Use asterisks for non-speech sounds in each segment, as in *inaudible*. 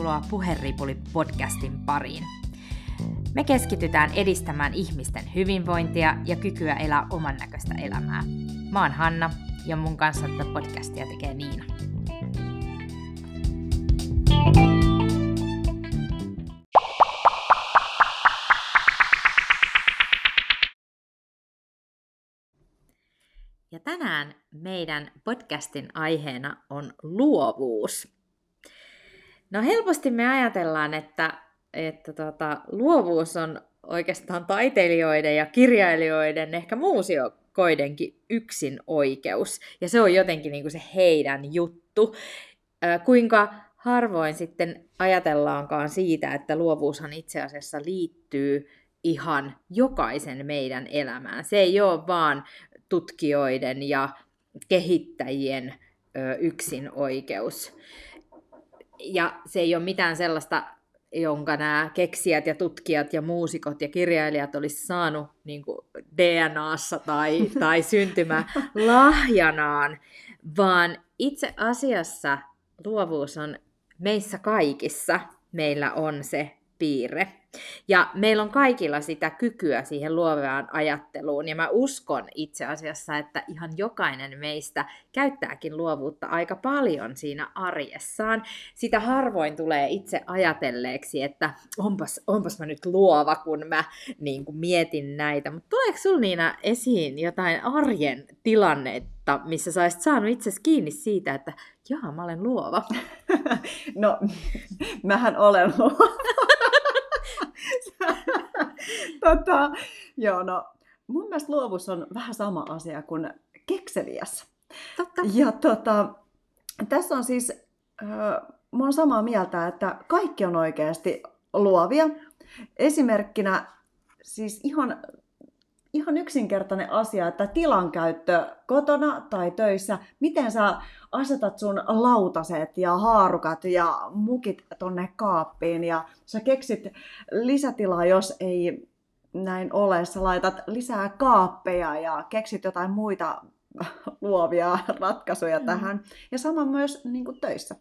tervetuloa Puheripuli-podcastin pariin. Me keskitytään edistämään ihmisten hyvinvointia ja kykyä elää oman näköistä elämää. Mä oon Hanna ja mun kanssa tätä podcastia tekee Niina. Ja tänään meidän podcastin aiheena on luovuus. No helposti me ajatellaan, että, että tota, luovuus on oikeastaan taiteilijoiden ja kirjailijoiden, ehkä muusiokoidenkin yksin oikeus. Ja se on jotenkin niin kuin se heidän juttu. Äh, kuinka harvoin sitten ajatellaankaan siitä, että luovuushan itse asiassa liittyy ihan jokaisen meidän elämään. Se ei ole vaan tutkijoiden ja kehittäjien ö, yksin oikeus. Ja se ei ole mitään sellaista, jonka nämä keksijät ja tutkijat ja muusikot ja kirjailijat olisi saanut niin kuin DNAssa tai, *laughs* tai syntymä lahjanaan, vaan itse asiassa luovuus on meissä kaikissa. Meillä on se piirre. Ja meillä on kaikilla sitä kykyä siihen luovaan ajatteluun, ja mä uskon itse asiassa, että ihan jokainen meistä käyttääkin luovuutta aika paljon siinä arjessaan. Sitä harvoin tulee itse ajatelleeksi, että onpas, onpas mä nyt luova, kun mä niin kuin mietin näitä. Mutta tuleeko sulla Niina esiin jotain arjen tilannetta, missä sä olisit saanut itse kiinni siitä, että jaa, mä olen luova? *laughs* No, mähän olen luova. *laughs* tota, joo, no, mun mielestä luovuus on vähän sama asia kuin kekseliäs. Totta. Ja tota, tässä on siis, äh, mä oon samaa mieltä, että kaikki on oikeasti luovia. Esimerkkinä siis ihan ihan yksinkertainen asia, että tilankäyttö kotona tai töissä, miten sä asetat sun lautaset ja haarukat ja mukit tonne kaappiin ja sä keksit lisätilaa, jos ei näin ole. Sä laitat lisää kaappeja ja keksit jotain muita *laughs* luovia ratkaisuja mm. tähän. Ja sama myös niin kuin töissä.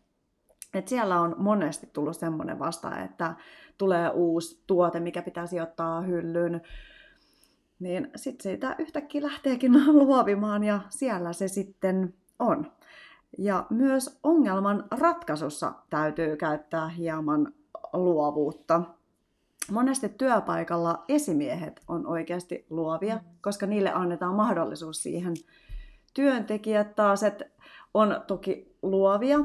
Et siellä on monesti tullut semmoinen vasta, että tulee uusi tuote, mikä pitäisi ottaa hyllyyn niin sitten siitä yhtäkkiä lähteekin *laughs* luovimaan ja siellä se sitten on. Ja myös ongelman ratkaisussa täytyy käyttää hieman luovuutta. Monesti työpaikalla esimiehet on oikeasti luovia, koska niille annetaan mahdollisuus siihen. Työntekijät taas on toki luovia,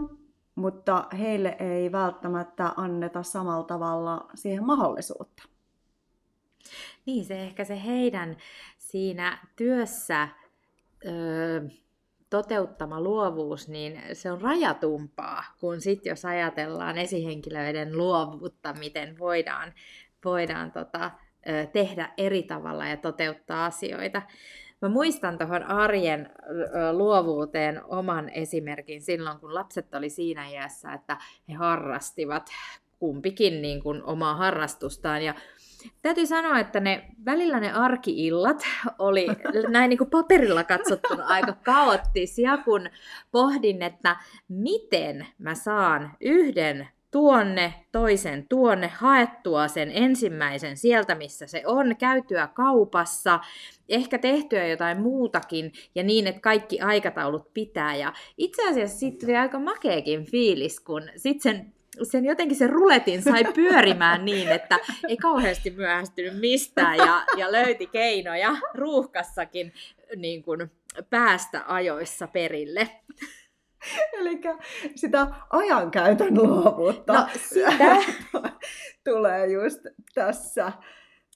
mutta heille ei välttämättä anneta samalla tavalla siihen mahdollisuutta. Niin, se ehkä se heidän siinä työssä öö, toteuttama luovuus, niin se on rajatumpaa kuin sitten jos ajatellaan esihenkilöiden luovuutta, miten voidaan, voidaan tota, tehdä eri tavalla ja toteuttaa asioita. Mä muistan tuohon arjen luovuuteen oman esimerkin silloin, kun lapset oli siinä iässä, että he harrastivat kumpikin niin kuin omaa harrastustaan. Ja Täytyy sanoa, että ne, välillä ne arkiillat oli näin niin kuin paperilla katsottuna aika kaoottisia, kun pohdin, että miten mä saan yhden tuonne, toisen tuonne, haettua sen ensimmäisen sieltä, missä se on, käytyä kaupassa, ehkä tehtyä jotain muutakin, ja niin, että kaikki aikataulut pitää. Ja itse asiassa siitä tuli aika makeakin fiilis, kun sitten sen sen jotenkin sen ruletin sai pyörimään niin, että ei kauheasti myöhästynyt mistään ja, ja löyti keinoja ruuhkassakin niin kuin päästä ajoissa perille. Eli sitä ajankäytön luovuutta no, sitä. *laughs* tulee just tässä.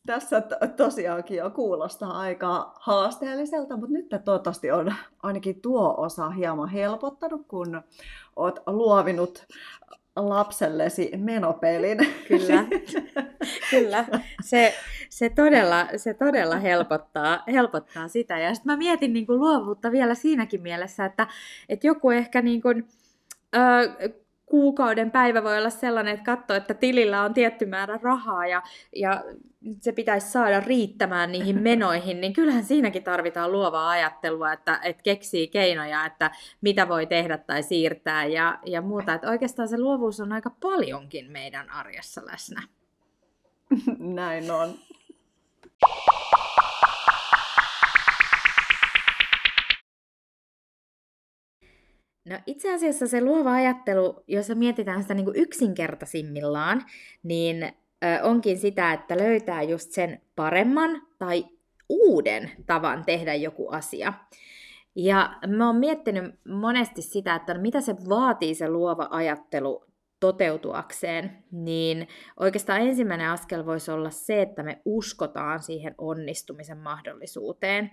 Tässä tosiaankin jo kuulostaa aika haasteelliselta, mutta nyt toivottavasti on ainakin tuo osa hieman helpottanut, kun olet luovinut lapsellesi menopelin. *laughs* Kyllä, kyllä. Se, se, todella, se todella helpottaa, helpottaa sitä. Ja sitten mä mietin niin kuin luovuutta vielä siinäkin mielessä, että, että joku ehkä niin kuin, äh, kuukauden päivä voi olla sellainen, että katsoo, että tilillä on tietty määrä rahaa ja, ja se pitäisi saada riittämään niihin *laughs* menoihin, niin kyllähän siinäkin tarvitaan luovaa ajattelua, että, että keksii keinoja, että mitä voi tehdä tai siirtää ja, ja muuta. Että oikeastaan se luovuus on aika paljonkin meidän arjessa läsnä. *laughs* Näin on. No itse asiassa se luova ajattelu, jos mietitään sitä niin kuin yksinkertaisimmillaan, niin onkin sitä, että löytää just sen paremman tai uuden tavan tehdä joku asia. Ja mä oon miettinyt monesti sitä, että mitä se vaatii se luova ajattelu toteutuakseen, niin oikeastaan ensimmäinen askel voisi olla se, että me uskotaan siihen onnistumisen mahdollisuuteen.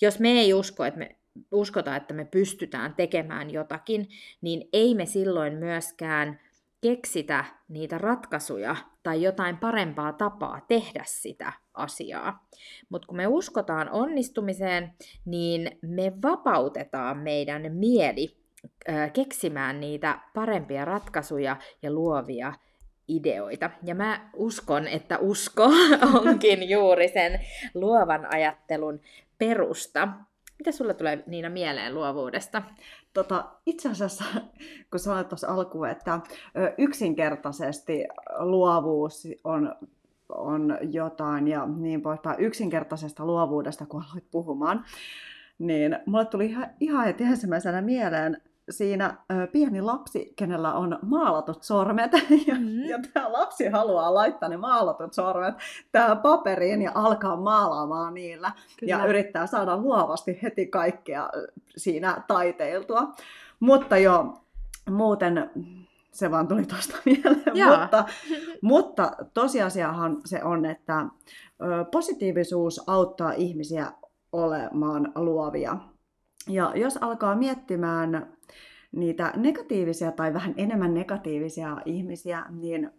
Jos me ei usko, että me uskota, että me pystytään tekemään jotakin, niin ei me silloin myöskään keksitä niitä ratkaisuja tai jotain parempaa tapaa tehdä sitä asiaa. Mutta kun me uskotaan onnistumiseen, niin me vapautetaan meidän mieli keksimään niitä parempia ratkaisuja ja luovia ideoita. Ja mä uskon, että usko *laughs* onkin juuri sen luovan ajattelun perusta. Mitä sulle tulee Niina mieleen luovuudesta? Tota, itse asiassa, *laughs* kun sanoit tuossa alkuun, että yksinkertaisesti luovuus on, on jotain ja niin poispäin, yksinkertaisesta luovuudesta, kun aloit puhumaan, niin mulle tuli ihan, ihan ensimmäisenä mieleen siinä pieni lapsi, kenellä on maalatut sormet, *laughs* ja, mm-hmm. ja tämä lapsi haluaa laittaa ne maalatut sormet tähän paperiin ja alkaa maalaamaan niillä, Kyllä. ja yrittää saada luovasti heti kaikkea siinä taiteiltua. Mutta jo muuten se vaan tuli tuosta *laughs* mieleen, mutta, mutta tosiasiahan se on, että positiivisuus auttaa ihmisiä olemaan luovia. Ja jos alkaa miettimään niitä negatiivisia tai vähän enemmän negatiivisia ihmisiä, niin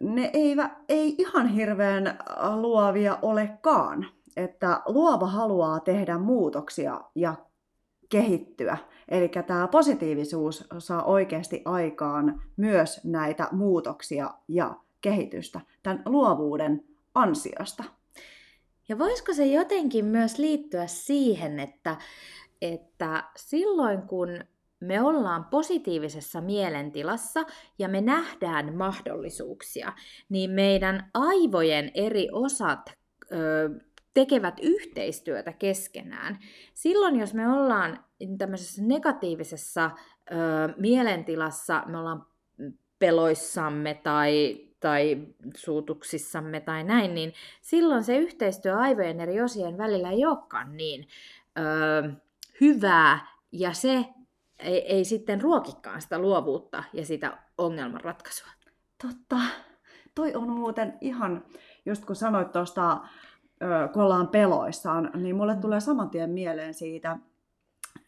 ne eivät, ei ihan hirveän luovia olekaan. Että luova haluaa tehdä muutoksia ja kehittyä. Eli tämä positiivisuus saa oikeasti aikaan myös näitä muutoksia ja kehitystä tämän luovuuden ansiosta. Ja voisiko se jotenkin myös liittyä siihen, että että silloin kun me ollaan positiivisessa mielentilassa ja me nähdään mahdollisuuksia, niin meidän aivojen eri osat ö, tekevät yhteistyötä keskenään. Silloin, jos me ollaan tämmöisessä negatiivisessa ö, mielentilassa, me ollaan peloissamme tai, tai suutuksissamme tai näin, niin silloin se yhteistyö aivojen eri osien välillä ei olekaan niin hyvää ja se ei, ei sitten ruokikaan sitä luovuutta ja sitä ongelmanratkaisua. Totta. Toi on muuten ihan, just kun sanoit tuosta, kun ollaan peloissaan, niin mulle mm. tulee saman tien mieleen siitä,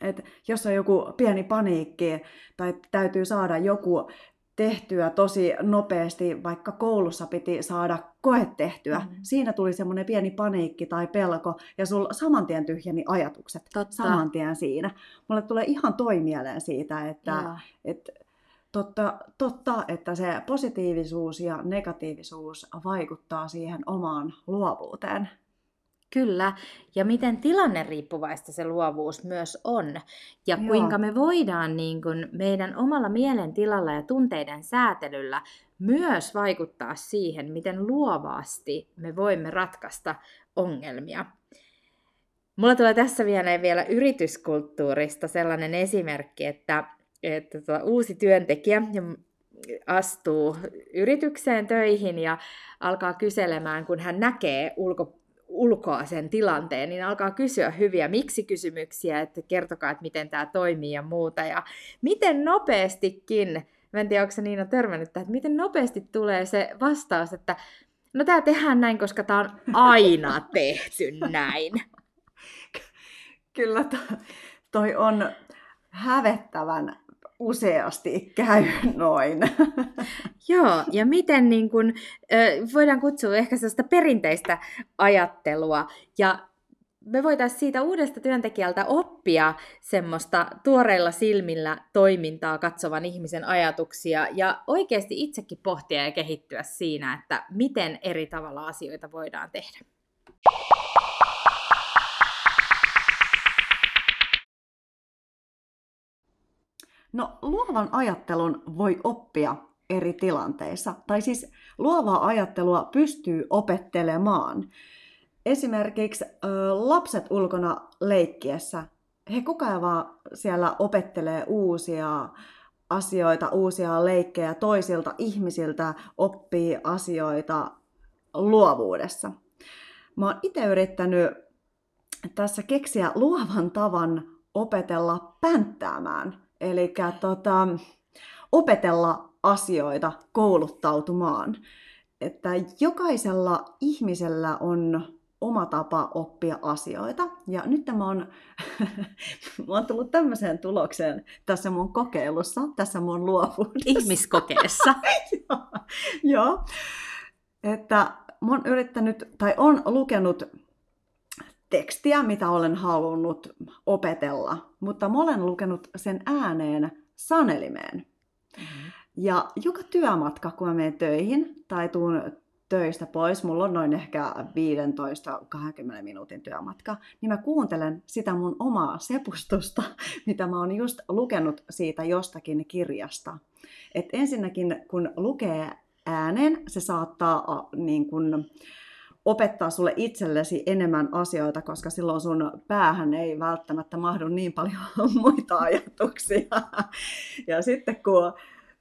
että jos on joku pieni paniikki tai täytyy saada joku tehtyä tosi nopeasti, vaikka koulussa piti saada koe tehtyä. Mm. Siinä tuli semmoinen pieni paniikki tai pelko, ja sulla saman tien tyhjeni ajatukset Totta. saman tien siinä. Mulle tulee ihan toi mieleen siitä, että, että totta, totta, että se positiivisuus ja negatiivisuus vaikuttaa siihen omaan luovuuteen. Kyllä, ja miten tilanne riippuvaista se luovuus myös on, ja Joo. kuinka me voidaan niin kuin meidän omalla mielentilalla ja tunteiden säätelyllä myös vaikuttaa siihen, miten luovaasti me voimme ratkaista ongelmia. Mulla tulee tässä vielä, vielä yrityskulttuurista sellainen esimerkki, että, että tuo uusi työntekijä astuu yritykseen töihin ja alkaa kyselemään, kun hän näkee ulko, ulkoa sen tilanteen, niin alkaa kysyä hyviä miksi-kysymyksiä, että kertokaa, että miten tämä toimii ja muuta. Ja miten nopeastikin, mä en tiedä, onko se Niina törmännyt että miten nopeasti tulee se vastaus, että no tämä tehdään näin, koska tämä on aina *laughs* tehty näin. Kyllä to, toi on hävettävän useasti käy *laughs* noin. Joo, ja miten niin kun, voidaan kutsua ehkä sellaista perinteistä ajattelua, ja me voitaisiin siitä uudesta työntekijältä oppia semmoista tuoreilla silmillä toimintaa katsovan ihmisen ajatuksia ja oikeasti itsekin pohtia ja kehittyä siinä, että miten eri tavalla asioita voidaan tehdä. No luovan ajattelun voi oppia eri tilanteissa. Tai siis luovaa ajattelua pystyy opettelemaan. Esimerkiksi lapset ulkona leikkiessä, he koko ajan vaan siellä opettelee uusia asioita, uusia leikkejä toisilta ihmisiltä, oppii asioita luovuudessa. Mä oon itse yrittänyt tässä keksiä luovan tavan opetella pänttäämään. Eli tota, opetella asioita kouluttautumaan. Että jokaisella ihmisellä on oma tapa oppia asioita. Ja nyt mä oon, *laughs* mä oon tullut tämmöiseen tulokseen tässä mun kokeilussa, tässä mun luovuudessa. Ihmiskokeessa. *laughs* joo, joo. Että mä oon yrittänyt, tai on lukenut tekstiä, mitä olen halunnut opetella, mutta mä olen lukenut sen ääneen sanelimeen. Mm-hmm. Ja joka työmatka, kun mä menen töihin tai tuun töistä pois, mulla on noin ehkä 15-20 minuutin työmatka, niin mä kuuntelen sitä mun omaa sepustusta, *laughs* mitä mä oon just lukenut siitä jostakin kirjasta. Et ensinnäkin, kun lukee ääneen, se saattaa niin kun, opettaa sulle itsellesi enemmän asioita, koska silloin sun päähän ei välttämättä mahdu niin paljon *laughs* muita ajatuksia. Ja sitten kun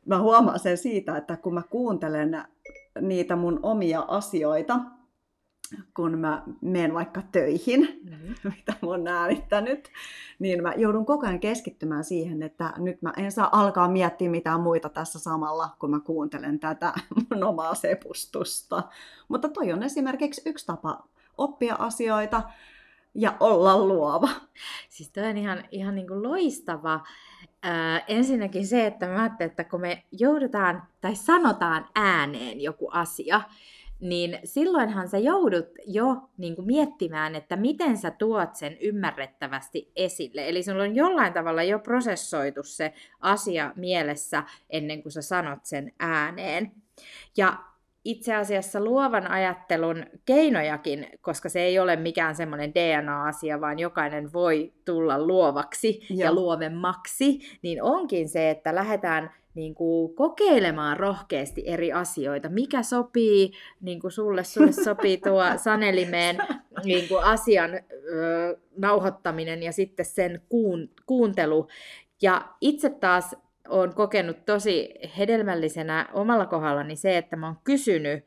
mä huomaan sen siitä, että kun mä kuuntelen niitä mun omia asioita, kun mä menen vaikka töihin, mm-hmm. mitä mä oon äänittänyt, niin mä joudun koko ajan keskittymään siihen, että nyt mä en saa alkaa miettiä mitään muita tässä samalla, kun mä kuuntelen tätä mun omaa sepustusta. Mutta toi on esimerkiksi yksi tapa oppia asioita ja olla luova. Siis toi on ihan, ihan niin kuin loistava. Äh, ensinnäkin se, että mä ajattelin, että kun me joudutaan tai sanotaan ääneen joku asia, niin silloinhan sä joudut jo niin kuin miettimään, että miten sä tuot sen ymmärrettävästi esille. Eli sulla on jollain tavalla jo prosessoitu se asia mielessä ennen kuin sä sanot sen ääneen. Ja itse asiassa luovan ajattelun keinojakin, koska se ei ole mikään semmoinen DNA-asia, vaan jokainen voi tulla luovaksi Joo. ja luovemmaksi, niin onkin se, että lähdetään niin kuin kokeilemaan rohkeasti eri asioita. Mikä sopii niin kuin sulle, sulle sopii tuo *laughs* sanelimeen niin kuin asian ö, nauhoittaminen ja sitten sen kuun, kuuntelu. Ja itse taas olen kokenut tosi hedelmällisenä omalla kohdallani se, että mä oon kysynyt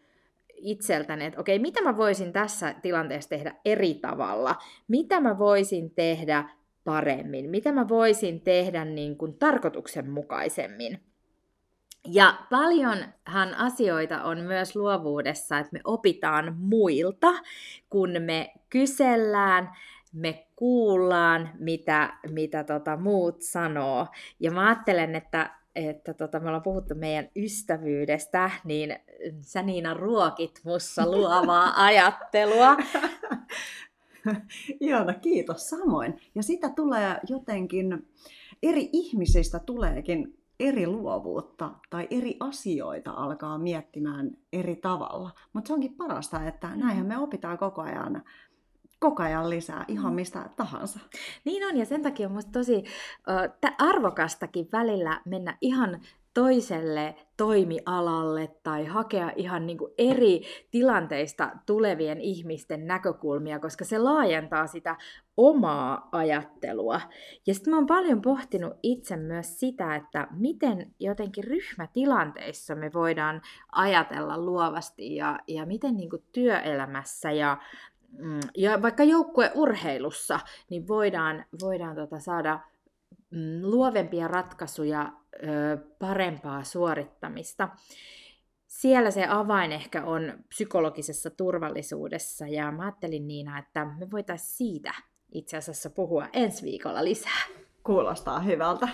itseltäni, että okei, mitä mä voisin tässä tilanteessa tehdä eri tavalla? Mitä mä voisin tehdä paremmin? Mitä mä voisin tehdä niin kuin tarkoituksenmukaisemmin? Ja paljonhan asioita on myös luovuudessa, että me opitaan muilta, kun me kysellään, me kuullaan, mitä, mitä tota muut sanoo. Ja mä ajattelen, että, että tota, me ollaan puhuttu meidän ystävyydestä, niin sä Niina ruokit mussa luovaa *laughs* ajattelua. *laughs* Ihana, kiitos samoin. Ja sitä tulee jotenkin, eri ihmisistä tuleekin eri luovuutta tai eri asioita alkaa miettimään eri tavalla. Mutta se onkin parasta, että näinhän me opitaan koko ajan koko ajan lisää ihan mm. mistä tahansa. Niin on, ja sen takia on musta tosi uh, arvokastakin välillä mennä ihan toiselle toimialalle tai hakea ihan niin kuin eri tilanteista tulevien ihmisten näkökulmia, koska se laajentaa sitä omaa ajattelua. Ja sitten mä oon paljon pohtinut itse myös sitä, että miten jotenkin ryhmätilanteissa me voidaan ajatella luovasti ja, ja miten niin kuin työelämässä ja mm, ja vaikka joukkueurheilussa, niin voidaan, voidaan tota saada luovempia ratkaisuja, parempaa suorittamista. Siellä se avain ehkä on psykologisessa turvallisuudessa ja mä ajattelin Niina, että me voitaisiin siitä itse asiassa puhua ensi viikolla lisää. Kuulostaa hyvältä.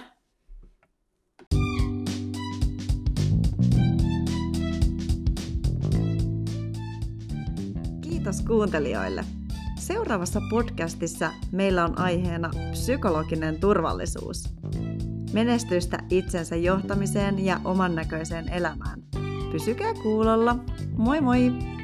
Kiitos kuuntelijoille. Seuraavassa podcastissa meillä on aiheena psykologinen turvallisuus. Menestystä itsensä johtamiseen ja oman näköiseen elämään. Pysykää kuulolla. Moi moi!